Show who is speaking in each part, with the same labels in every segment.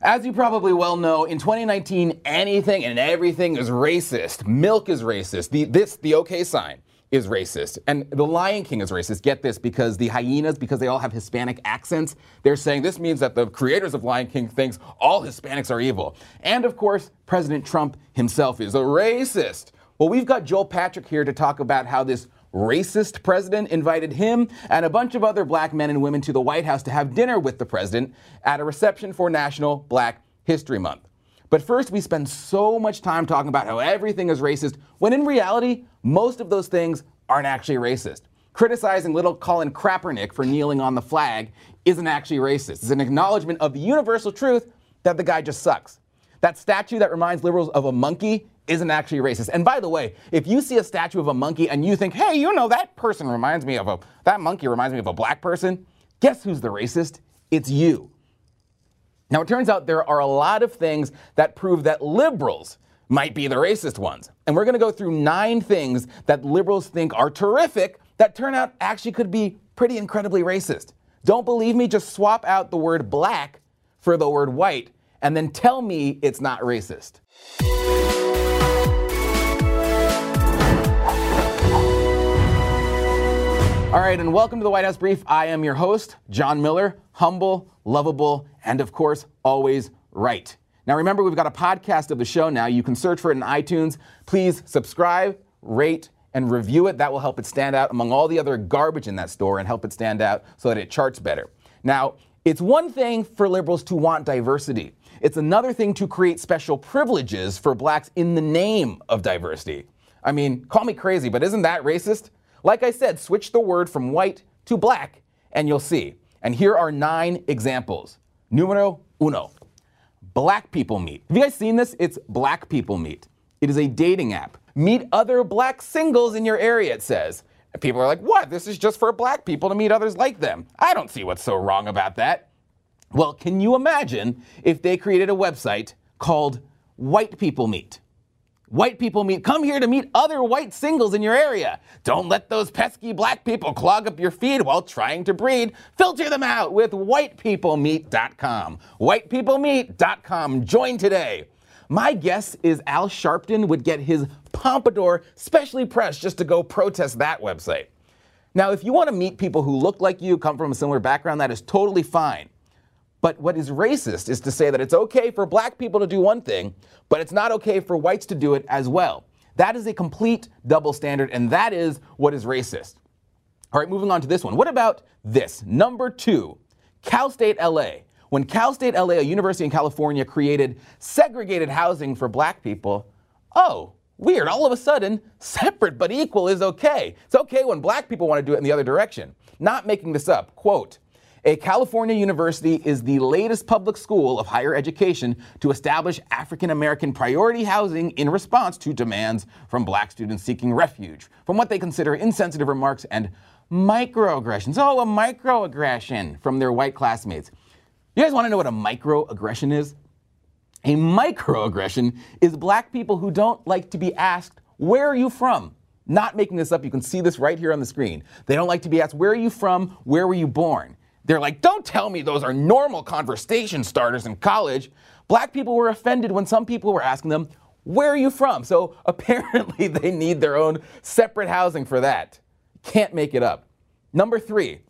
Speaker 1: As you probably well know, in 2019, anything and everything is racist. Milk is racist. The, this, the OK sign, is racist. And The Lion King is racist. Get this, because the hyenas, because they all have Hispanic accents, they're saying this means that the creators of Lion King thinks all Hispanics are evil. And of course, President Trump himself is a racist. Well, we've got Joel Patrick here to talk about how this racist president invited him and a bunch of other black men and women to the White House to have dinner with the president at a reception for National Black History Month. But first, we spend so much time talking about how everything is racist, when in reality, most of those things aren't actually racist. Criticizing little Colin Kaepernick for kneeling on the flag isn't actually racist. It's an acknowledgement of the universal truth that the guy just sucks. That statue that reminds liberals of a monkey isn't actually racist. And by the way, if you see a statue of a monkey and you think, hey, you know, that person reminds me of a, that monkey reminds me of a black person, guess who's the racist? It's you. Now, it turns out there are a lot of things that prove that liberals might be the racist ones. And we're going to go through nine things that liberals think are terrific that turn out actually could be pretty incredibly racist. Don't believe me? Just swap out the word black for the word white and then tell me it's not racist. Right, and welcome to the White House Brief. I am your host, John Miller, humble, lovable, and of course, always right. Now, remember, we've got a podcast of the show now. You can search for it in iTunes. Please subscribe, rate, and review it. That will help it stand out among all the other garbage in that store and help it stand out so that it charts better. Now, it's one thing for liberals to want diversity. It's another thing to create special privileges for blacks in the name of diversity. I mean, call me crazy, but isn't that racist? Like I said, switch the word from white to black, and you'll see. And here are nine examples. Numero uno Black People Meet. Have you guys seen this? It's Black People Meet. It is a dating app. Meet other black singles in your area, it says. And people are like, what? This is just for black people to meet others like them. I don't see what's so wrong about that. Well, can you imagine if they created a website called White People Meet? White people meet, come here to meet other white singles in your area. Don't let those pesky black people clog up your feed while trying to breed. Filter them out with whitepeoplemeet.com. Whitepeoplemeet.com. Join today. My guess is Al Sharpton would get his pompadour specially pressed just to go protest that website. Now, if you want to meet people who look like you, come from a similar background, that is totally fine. But what is racist is to say that it's okay for black people to do one thing, but it's not okay for whites to do it as well. That is a complete double standard, and that is what is racist. All right, moving on to this one. What about this? Number two, Cal State LA. When Cal State LA, a university in California, created segregated housing for black people, oh, weird. All of a sudden, separate but equal is okay. It's okay when black people want to do it in the other direction. Not making this up. Quote, a California university is the latest public school of higher education to establish African American priority housing in response to demands from black students seeking refuge from what they consider insensitive remarks and microaggressions. Oh, a microaggression from their white classmates. You guys want to know what a microaggression is? A microaggression is black people who don't like to be asked, Where are you from? Not making this up, you can see this right here on the screen. They don't like to be asked, Where are you from? Where were you born? They're like, don't tell me those are normal conversation starters in college. Black people were offended when some people were asking them, where are you from? So apparently they need their own separate housing for that. Can't make it up. Number three,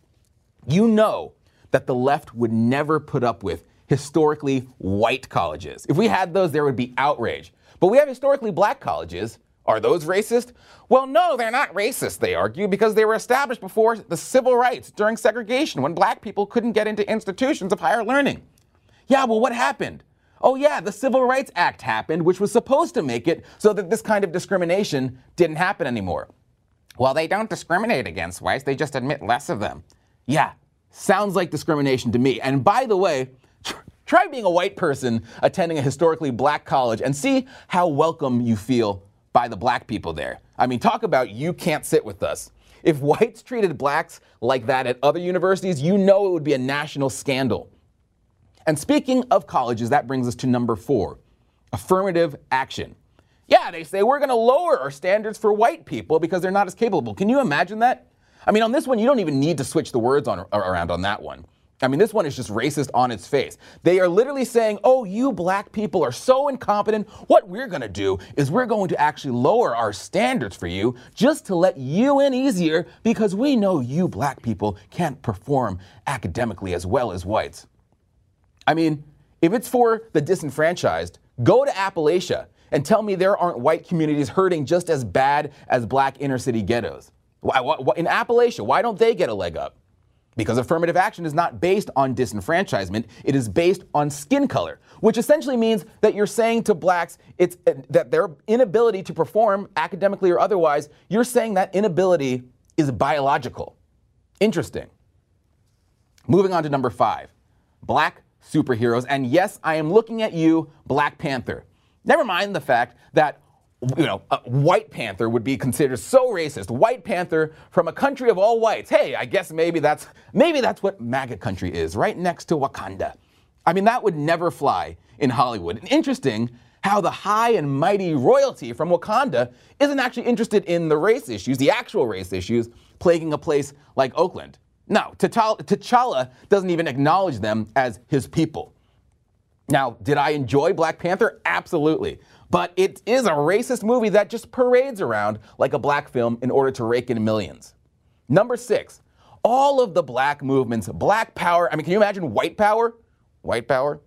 Speaker 1: you know that the left would never put up with historically white colleges. If we had those, there would be outrage. But we have historically black colleges are those racist? Well, no, they're not racist, they argue, because they were established before the civil rights during segregation when black people couldn't get into institutions of higher learning. Yeah, well, what happened? Oh, yeah, the Civil Rights Act happened, which was supposed to make it so that this kind of discrimination didn't happen anymore. Well, they don't discriminate against whites, they just admit less of them. Yeah, sounds like discrimination to me. And by the way, try being a white person attending a historically black college and see how welcome you feel by the black people there. I mean, talk about you can't sit with us. If whites treated blacks like that at other universities, you know it would be a national scandal. And speaking of colleges, that brings us to number four affirmative action. Yeah, they say we're going to lower our standards for white people because they're not as capable. Can you imagine that? I mean, on this one, you don't even need to switch the words on, around on that one. I mean, this one is just racist on its face. They are literally saying, oh, you black people are so incompetent. What we're going to do is we're going to actually lower our standards for you just to let you in easier because we know you black people can't perform academically as well as whites. I mean, if it's for the disenfranchised, go to Appalachia and tell me there aren't white communities hurting just as bad as black inner city ghettos. In Appalachia, why don't they get a leg up? Because affirmative action is not based on disenfranchisement, it is based on skin color, which essentially means that you're saying to blacks it's that their inability to perform academically or otherwise, you're saying that inability is biological. Interesting. Moving on to number 5. Black superheroes. And yes, I am looking at you, Black Panther. Never mind the fact that you know, White Panther would be considered so racist. White Panther from a country of all whites. Hey, I guess maybe that's maybe that's what MAGA country is, right next to Wakanda. I mean, that would never fly in Hollywood. And interesting how the high and mighty royalty from Wakanda isn't actually interested in the race issues, the actual race issues plaguing a place like Oakland. No, T'Challa doesn't even acknowledge them as his people. Now, did I enjoy Black Panther? Absolutely. But it is a racist movie that just parades around like a black film in order to rake in millions. Number six, all of the black movements, black power. I mean, can you imagine white power? White power?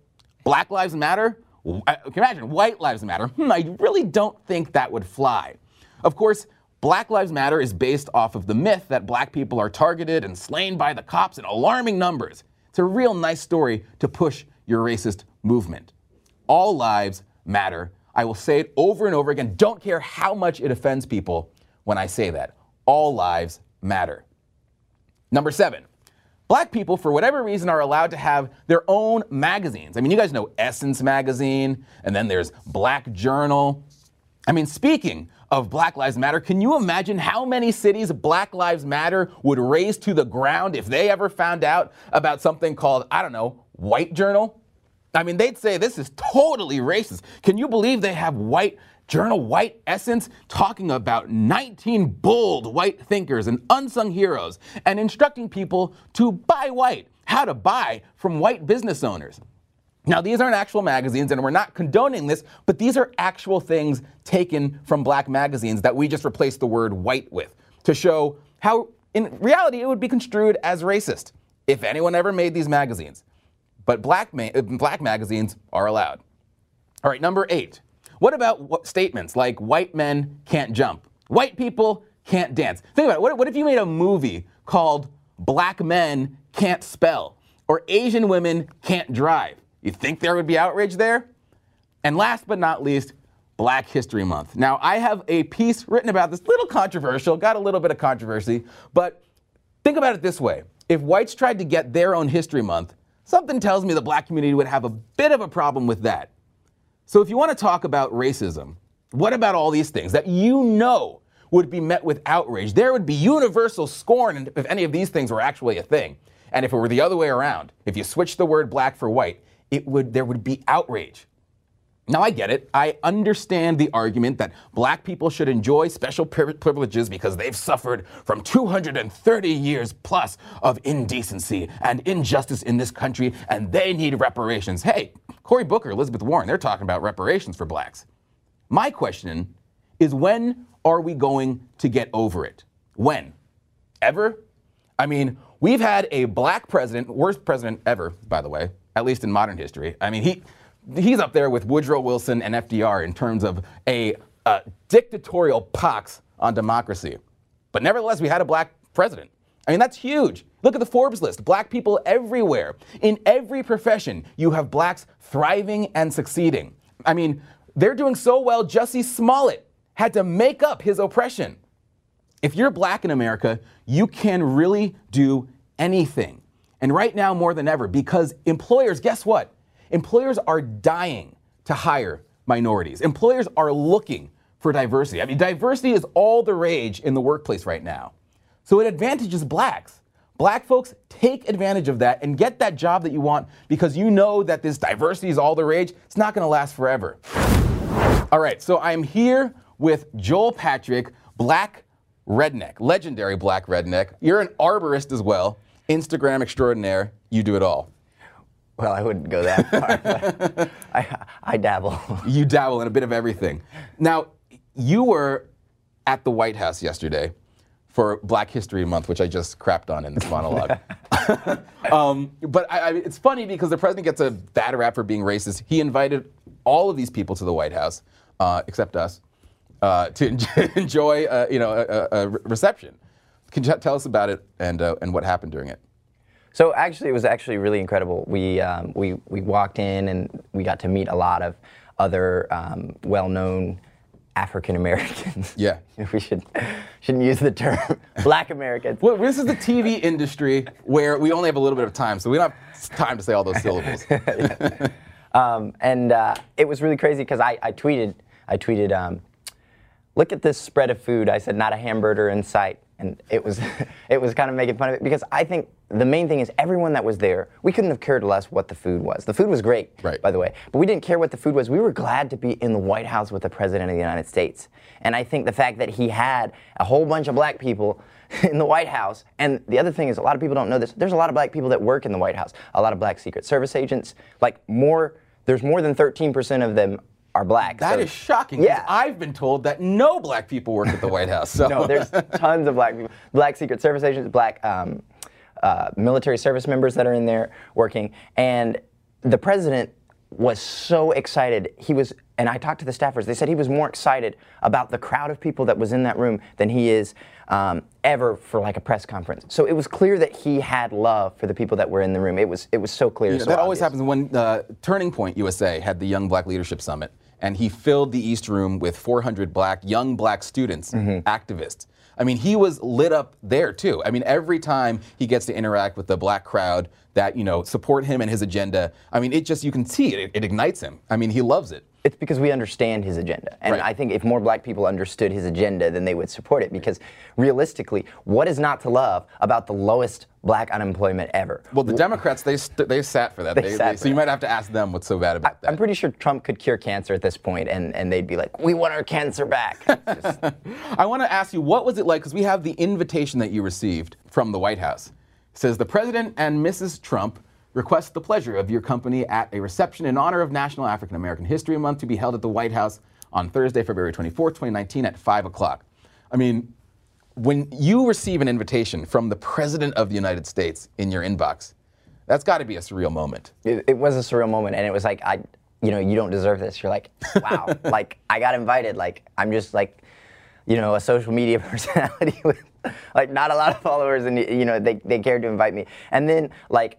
Speaker 1: Black Lives Matter? Uh, can you imagine white lives matter? Hmm, I really don't think that would fly. Of course, Black Lives Matter is based off of the myth that black people are targeted and slain by the cops in alarming numbers. It's a real nice story to push your racist movement. All lives matter I will say it over and over again. Don't care how much it offends people when I say that. All lives matter. Number seven, black people, for whatever reason, are allowed to have their own magazines. I mean, you guys know Essence Magazine, and then there's Black Journal. I mean, speaking of Black Lives Matter, can you imagine how many cities Black Lives Matter would raise to the ground if they ever found out about something called, I don't know, White Journal? I mean, they'd say this is totally racist. Can you believe they have white journal, White Essence, talking about 19 bold white thinkers and unsung heroes and instructing people to buy white, how to buy from white business owners? Now, these aren't actual magazines, and we're not condoning this, but these are actual things taken from black magazines that we just replaced the word white with to show how, in reality, it would be construed as racist if anyone ever made these magazines but black, ma- uh, black magazines are allowed. All right, number eight. What about what statements like white men can't jump, white people can't dance? Think about it. What, what if you made a movie called Black Men Can't Spell or Asian Women Can't Drive? You think there would be outrage there? And last but not least, Black History Month. Now, I have a piece written about this, little controversial, got a little bit of controversy, but think about it this way. If whites tried to get their own History Month, Something tells me the black community would have a bit of a problem with that. So, if you want to talk about racism, what about all these things that you know would be met with outrage? There would be universal scorn if any of these things were actually a thing. And if it were the other way around, if you switched the word black for white, it would there would be outrage. Now, I get it. I understand the argument that black people should enjoy special privileges because they've suffered from 230 years plus of indecency and injustice in this country and they need reparations. Hey, Cory Booker, Elizabeth Warren, they're talking about reparations for blacks. My question is when are we going to get over it? When? Ever? I mean, we've had a black president, worst president ever, by the way, at least in modern history. I mean, he he's up there with Woodrow Wilson and FDR in terms of a, a dictatorial pox on democracy. But nevertheless, we had a black president. I mean, that's huge. Look at the Forbes list black people everywhere. In every profession, you have blacks thriving and succeeding. I mean, they're doing so well, Jussie Smollett had to make up his oppression. If you're black in America, you can really do anything. And right now, more than ever, because employers, guess what? Employers are dying to hire minorities. Employers are looking for diversity. I mean, diversity is all the rage in the workplace right now. So it advantages blacks. Black folks take advantage of that and get that job that you want because you know that this diversity is all the rage. It's not going to last forever. All right, so I'm here with Joel Patrick, black redneck, legendary black redneck. You're an arborist as well. Instagram extraordinaire. You do it all.
Speaker 2: Well, I wouldn't go that far. but I, I dabble.
Speaker 1: You dabble in a bit of everything. Now, you were at the White House yesterday for Black History Month, which I just crapped on in this monologue. um, but I, I, it's funny because the president gets a bad rap for being racist. He invited all of these people to the White House, uh, except us, uh, to enjoy uh, you know a, a, reception. Can you tell us about it and uh, and what happened during it?
Speaker 2: So actually, it was actually really incredible. We um, we we walked in and we got to meet a lot of other um, well-known African Americans.
Speaker 1: Yeah.
Speaker 2: we should shouldn't use the term Black Americans.
Speaker 1: Well, this is the TV industry where we only have a little bit of time, so we don't have time to say all those syllables.
Speaker 2: um, and uh, it was really crazy because I, I tweeted I tweeted. Um, Look at this spread of food. I said, not a hamburger in sight and it was it was kind of making fun of it because I think the main thing is everyone that was there, we couldn't have cared less what the food was. The food was great,
Speaker 1: right.
Speaker 2: by the way, but we didn't care what the food was. We were glad to be in the White House with the President of the United States. And I think the fact that he had a whole bunch of black people in the White House, and the other thing is a lot of people don't know this. There's a lot of black people that work in the White House. A lot of black Secret Service agents, like more there's more than 13% of them are black.
Speaker 1: That
Speaker 2: so,
Speaker 1: is shocking.
Speaker 2: Yeah.
Speaker 1: I've been told that no black people work at the White House. So.
Speaker 2: no, there's tons of black people. Black Secret Service agents, black um, uh, military service members that are in there working. And the president was so excited. He was, and I talked to the staffers, they said he was more excited about the crowd of people that was in that room than he is um, ever for like a press conference. So it was clear that he had love for the people that were in the room. It was, it was so clear.
Speaker 1: Know,
Speaker 2: so
Speaker 1: that always happens when uh, Turning Point USA had the Young Black Leadership Summit and he filled the East Room with 400 black, young black students, mm-hmm. activists. I mean, he was lit up there too. I mean, every time he gets to interact with the black crowd that you know support him and his agenda, I mean, it just you can see it. It ignites him. I mean, he loves it.
Speaker 2: It's because we understand his agenda. And
Speaker 1: right.
Speaker 2: I think if more black people understood his agenda, then they would support it. Because realistically, what is not to love about the lowest black unemployment ever?
Speaker 1: Well, the Democrats, they, st- they sat for that.
Speaker 2: They, they sat
Speaker 1: they, so you might have to ask them what's so bad about
Speaker 2: I,
Speaker 1: that.
Speaker 2: I'm pretty sure Trump could cure cancer at this point, and, and they'd be like, we want our cancer back. Just...
Speaker 1: I want to ask you, what was it like? Because we have the invitation that you received from the White House. It says the President and Mrs. Trump request the pleasure of your company at a reception in honor of National African American History Month to be held at the White House on Thursday, February 24, 2019 at 5 o'clock. I mean, when you receive an invitation from the President of the United States in your inbox, that's got to be a surreal moment.
Speaker 2: It, it, was a surreal moment, and it was like, I, you know, you don't deserve this. You're like, wow, like I got invited. Like I'm just like, you know, a social media personality with like not a lot of followers, and you know, they they cared to invite me. And then like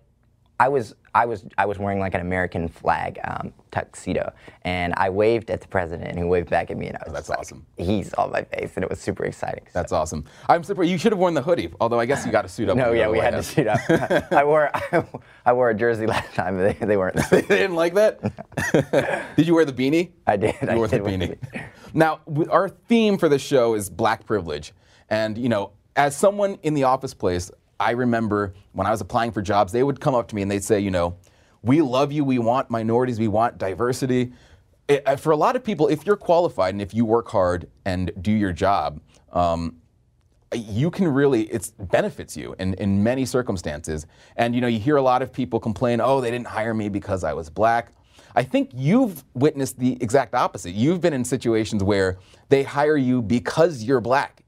Speaker 2: I was I was I was wearing like an American flag um, tuxedo, and I waved at the president, and he waved back at me, and I was
Speaker 1: oh, that's
Speaker 2: like,
Speaker 1: awesome.
Speaker 2: He's on my face, and it was super exciting.
Speaker 1: That's so. awesome. I'm surprised you should have worn the hoodie, although I guess you got to suit up.
Speaker 2: no, yeah, we had House. to suit up. I wore I, I, wore a jersey last time, but they, they weren't.
Speaker 1: they didn't like that. did you wear the beanie?
Speaker 2: I did.
Speaker 1: You
Speaker 2: I
Speaker 1: wore
Speaker 2: did
Speaker 1: the beanie. now, our theme for this show is black privilege, and you know, as someone in the office place, I remember when I was applying for jobs, they would come up to me and they'd say, you know, we love you, we want minorities, we want diversity. It, uh, for a lot of people, if you're qualified and if you work hard and do your job, um, you can really it benefits you in, in many circumstances. And you know you hear a lot of people complain oh they didn't hire me because i was black. I think you've witnessed the exact opposite. You've been in situations where they hire you because you're black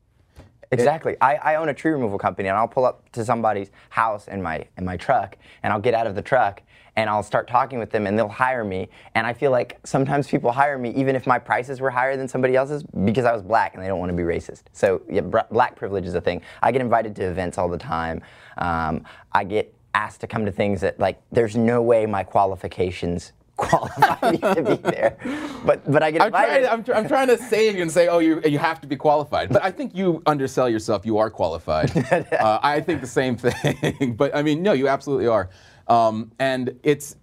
Speaker 2: Exactly. I, I own a tree removal company, and I'll pull up to somebody's house in my in my truck, and I'll get out of the truck, and I'll start talking with them, and they'll hire me. And I feel like sometimes people hire me even if my prices were higher than somebody else's because I was black, and they don't want to be racist. So yeah, black privilege is a thing. I get invited to events all the time. Um, I get asked to come to things that like there's no way my qualifications qualify me to be there. But but I get invited.
Speaker 1: I'm trying, I'm, I'm trying to save you and say, oh, you you have to be qualified. But I think you undersell yourself. You are qualified. uh, I think the same thing. but I mean, no, you absolutely are. Um, and it's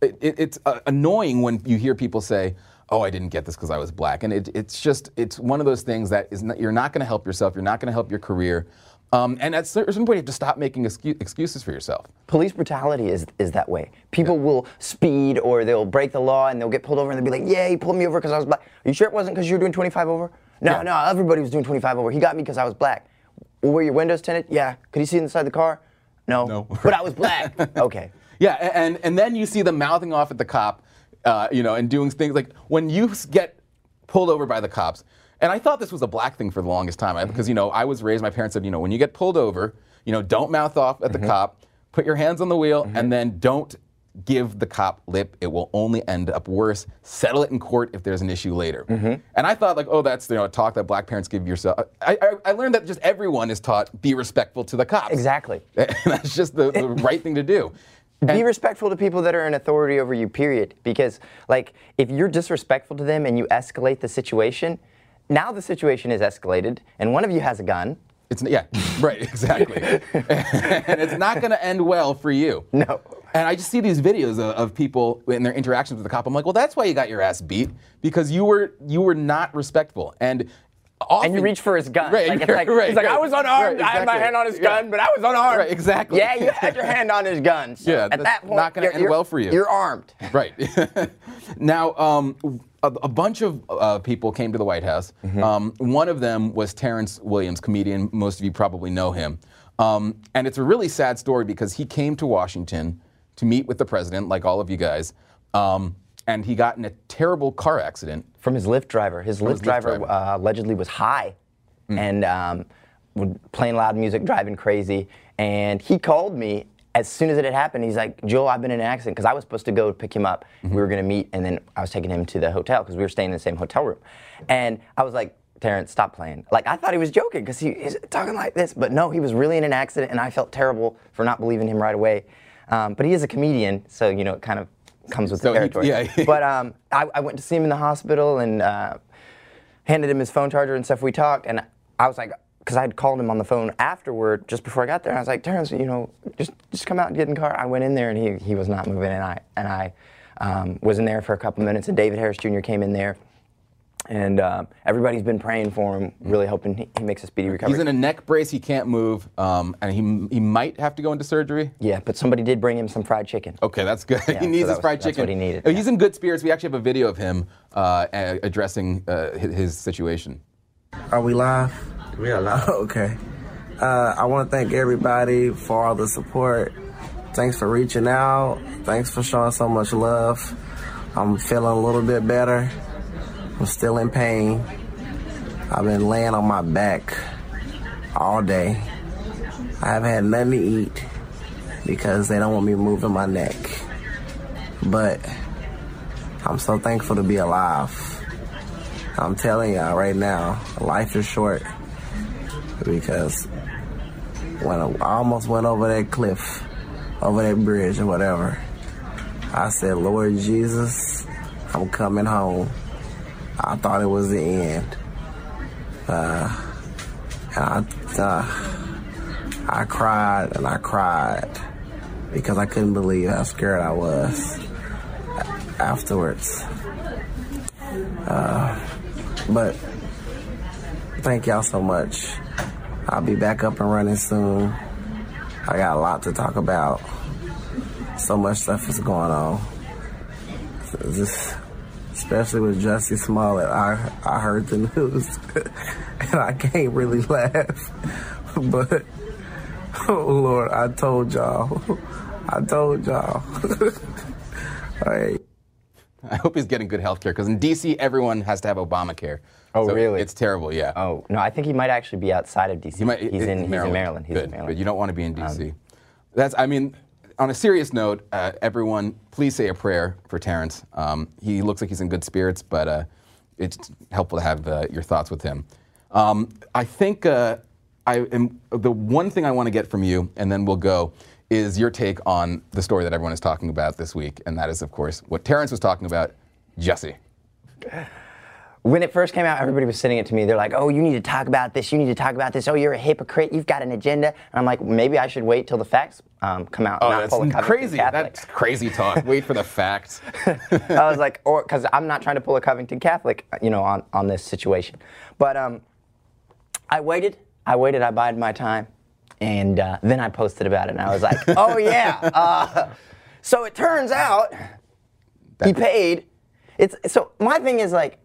Speaker 1: it, it's uh, annoying when you hear people say, "Oh, I didn't get this because I was black," and it, it's just it's one of those things that is not, you're not going to help yourself. You're not going to help your career. Um, and at a certain point, you have to stop making excuses for yourself.
Speaker 2: Police brutality is, is that way. People yeah. will speed or they'll break the law and they'll get pulled over and they'll be like, yeah, he pulled me over because I was black. Are you sure it wasn't because you were doing 25 over? No, yeah. no, everybody was doing 25 over. He got me because I was black. were your windows tinted? Yeah. Could you see inside the car? No.
Speaker 1: No.
Speaker 2: but I was black. okay.
Speaker 1: Yeah, and and then you see them mouthing off at the cop, uh, you know, and doing things like when you get pulled over by the cops. And I thought this was a black thing for the longest time I- because you know I was raised. My parents said, you know, when you get pulled over, you know, don't mouth off at the mm-hmm. cop, put your hands on the wheel, mm-hmm. and then don't give the cop lip. It will only end up worse. Settle it in court if there's an issue later. Mm-hmm. And I thought like, oh, that's you know a talk that black parents give yourself. I, I, I learned that just everyone is taught be respectful to the cops.
Speaker 2: Exactly.
Speaker 1: And that's just the, the right thing to do.
Speaker 2: Be respectful to people that are in authority over you, period. Because, like, if you're disrespectful to them and you escalate the situation, now the situation is escalated, and one of you has a gun.
Speaker 1: It's yeah, right, exactly. and it's not going to end well for you.
Speaker 2: No.
Speaker 1: And I just see these videos of, of people in their interactions with the cop. I'm like, well, that's why you got your ass beat because you were you were not respectful. And often,
Speaker 2: And you reach for his gun.
Speaker 1: Right,
Speaker 2: Like, it's like,
Speaker 1: right,
Speaker 2: he's like,
Speaker 1: right.
Speaker 2: I was unarmed.
Speaker 1: Right,
Speaker 2: I had my hand on his
Speaker 1: Yeah.
Speaker 2: gun, but I was unarmed.
Speaker 1: Right, exactly.
Speaker 2: Yeah, you had your hand on his gun. So
Speaker 1: Yeah,
Speaker 2: at that point,
Speaker 1: not gonna
Speaker 2: you're-
Speaker 1: end
Speaker 2: you're-
Speaker 1: well for you.
Speaker 2: You're armed.
Speaker 1: Right. now, um, a, a bunch of uh, people came to the White House.
Speaker 2: Mm-hmm.
Speaker 1: Um, one of them was Terrence Williams, comedian. Most of you probably know him. Um, and it's a really sad story because he came to Washington to meet with the president, like all of you guys. Um, and he got in a terrible car accident.
Speaker 2: From his Lyft driver. His Lyft driver,
Speaker 1: driver.
Speaker 2: Uh, allegedly was high
Speaker 1: Mm.
Speaker 2: and um, playing loud music, driving crazy. And he called me as soon as it had happened. He's like, Joel, I've been in an accident because I was supposed to go pick him up.
Speaker 1: Mm-hmm.
Speaker 2: We were going to meet, and then I was taking him to the hotel because we were staying in the same hotel room. And I was like, Terrence, stop playing. Like, I thought he was joking because he, he's talking like this. But no, he was really in an accident, and I felt terrible for not believing him right away. Um, but he is a comedian, so, you know, it kind of comes with
Speaker 1: So
Speaker 2: the
Speaker 1: he-
Speaker 2: territory.
Speaker 1: yeah.
Speaker 2: but um, I, I went to see him in the hospital and uh, handed him his phone charger and stuff. We talked, and I was like, because I had called him on the phone afterward, just before I got there. And I was like, Terrence, you know, just just come out and get in the car. I went in there, and he he was not moving, and I and I um, was in there for a couple minutes, and David Harris Jr. came in there. And um, everybody's been praying for him, really hoping he, he makes a speedy recovery.
Speaker 1: He's in a neck brace. He can't move. Um, and he, he might have to go into surgery.
Speaker 2: yeah, but somebody did bring him some fried chicken.
Speaker 1: Okay, that's good.
Speaker 2: Yeah,
Speaker 1: he needs
Speaker 2: so that
Speaker 1: his
Speaker 2: was-
Speaker 1: fried
Speaker 2: that's
Speaker 1: chicken.
Speaker 2: what he needed, yeah.
Speaker 1: He's in good spirits. We actually have a video of him uh, a- addressing uh, his, his situation.
Speaker 3: Are we live?
Speaker 4: We are live.
Speaker 3: Okay. Uh, I want to thank everybody for all the support. Thanks for reaching out. Thanks for showing so much love. I'm feeling a little bit better. I'm still in pain. I've been laying on my back all day. I haven't had nothing to eat because they don't want me moving my neck. But I'm so thankful to be alive. I'm telling y'all right now, life is short because when I almost went over that cliff, over that bridge or whatever, I said, Lord Jesus, I'm coming home. I thought it was the end. Uh, I, uh, I cried and I cried because I couldn't believe how scared I was afterwards. Uh, but thank y'all so much. I'll be back up and running soon. I got a lot to talk about. So much stuff is going on. Just, especially with Jussie Smollett, I I heard the news and I can't really laugh. But oh Lord, I told y'all. I told y'all. Hey.
Speaker 1: I hope he's getting good health care because in D.C. everyone has to have Obamacare.
Speaker 2: Oh,
Speaker 1: So
Speaker 2: really?
Speaker 1: It's terrible. Yeah.
Speaker 2: Oh no, I think he might actually be outside of DC.
Speaker 1: He might,
Speaker 2: he's
Speaker 1: it's
Speaker 2: in he's in Maryland. He's
Speaker 1: good,
Speaker 2: in Maryland. Um,
Speaker 1: Good. You don't want to be in D.C. That's. I mean, on a serious note, uh, everyone, please say a prayer for Terrence. Um, he looks like he's in good spirits, but uh, it's helpful to have uh, your thoughts with him. Um, I think uh, I am the one thing I want to get from you, and then we'll go. Is your take on the story that everyone is talking about this week, and that is, of course, what Terrence was talking about, Jesse.
Speaker 2: when it first came out, everybody was sending it to me. They're like, "Oh, you need to talk about this. You need to talk about this. Oh, you're a hypocrite. You've got an agenda." And I'm like, maybe I should wait till the facts um, come out.
Speaker 1: Oh,
Speaker 2: not
Speaker 1: that's
Speaker 2: pull a
Speaker 1: crazy. That's crazy talk. Wait for the facts.
Speaker 2: I was like, or because I'm not trying to pull a Covington Catholic, you know, on on this situation. But um, I waited. I waited. I bided my time, and uh, then I posted about it, and I was like, "Oh yeah." Uh, so it turns out he paid. It's so my thing is like,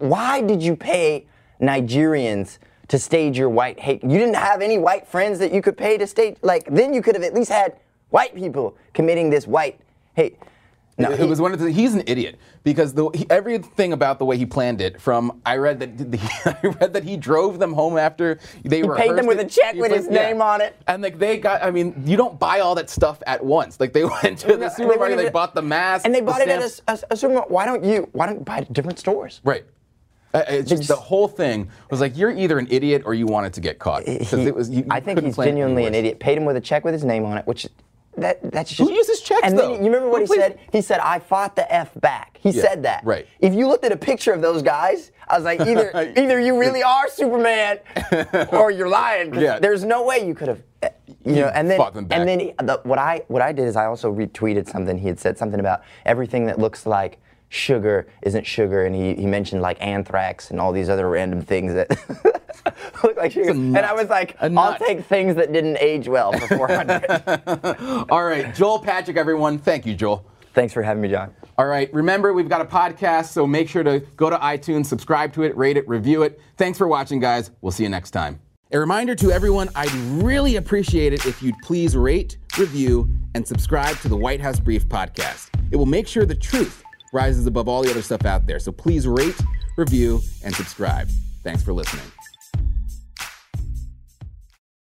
Speaker 2: why did you pay Nigerians to stage your white hate. You didn't have any white friends that you could pay to stage. Like then you could have at least had white people committing this white hate. No,
Speaker 1: it
Speaker 2: he-
Speaker 1: was one of the, he's an idiot because the, he, everything about the way he planned it. From I read that the, I read that he drove them home after they were
Speaker 2: paid them with a check with his name on it.
Speaker 1: and like they got. I mean, you don't buy all that stuff at once. Like they went to the
Speaker 2: No,
Speaker 1: supermarket,
Speaker 2: went
Speaker 1: they, bought the mask,
Speaker 2: and they
Speaker 1: the
Speaker 2: bought it at a, a, a supermarket. Why don't you? Why don't you buy it at different stores?
Speaker 1: Right. It's just,
Speaker 2: just-
Speaker 1: the whole thing was like you're either an idiot or you wanted to get caught.
Speaker 2: He-
Speaker 1: it was, you,
Speaker 2: I think he's
Speaker 1: plan it any
Speaker 2: genuinely an idiot. Paid him with a check with his name on it, which that that's just.
Speaker 1: Who uses checks,
Speaker 2: And
Speaker 1: though?
Speaker 2: then you remember what
Speaker 1: Who
Speaker 2: he
Speaker 1: plays-
Speaker 2: said? He said, "I fought the f back." He
Speaker 1: Yeah,
Speaker 2: said that.
Speaker 1: right.
Speaker 2: If you looked at a picture of those guys, I was like, either either you really are Superman, or you're lying.
Speaker 1: Yeah.
Speaker 2: There's no way you could have. eh, You know, and then
Speaker 1: them back.
Speaker 2: and then he, the, what I what I did is I also retweeted something. He had said something about everything that looks like sugar isn't sugar, and he, he mentioned like anthrax and all these other random things that look like sugar. And I was like, I'll take things that didn't age well for 400.
Speaker 1: All right, Joel Patrick, everyone. Thank you, Joel.
Speaker 2: Thanks for having me, John.
Speaker 1: All right, remember we've got a podcast, so make sure to go to iTunes, subscribe to it, rate it, review it. Thanks for watching, guys. We'll see you next time. A reminder to everyone I'd really appreciate it if you'd please rate, review, and subscribe to the White House Brief podcast. It will make sure the truth rises above all the other stuff out there. So please rate, review, and subscribe. Thanks for listening.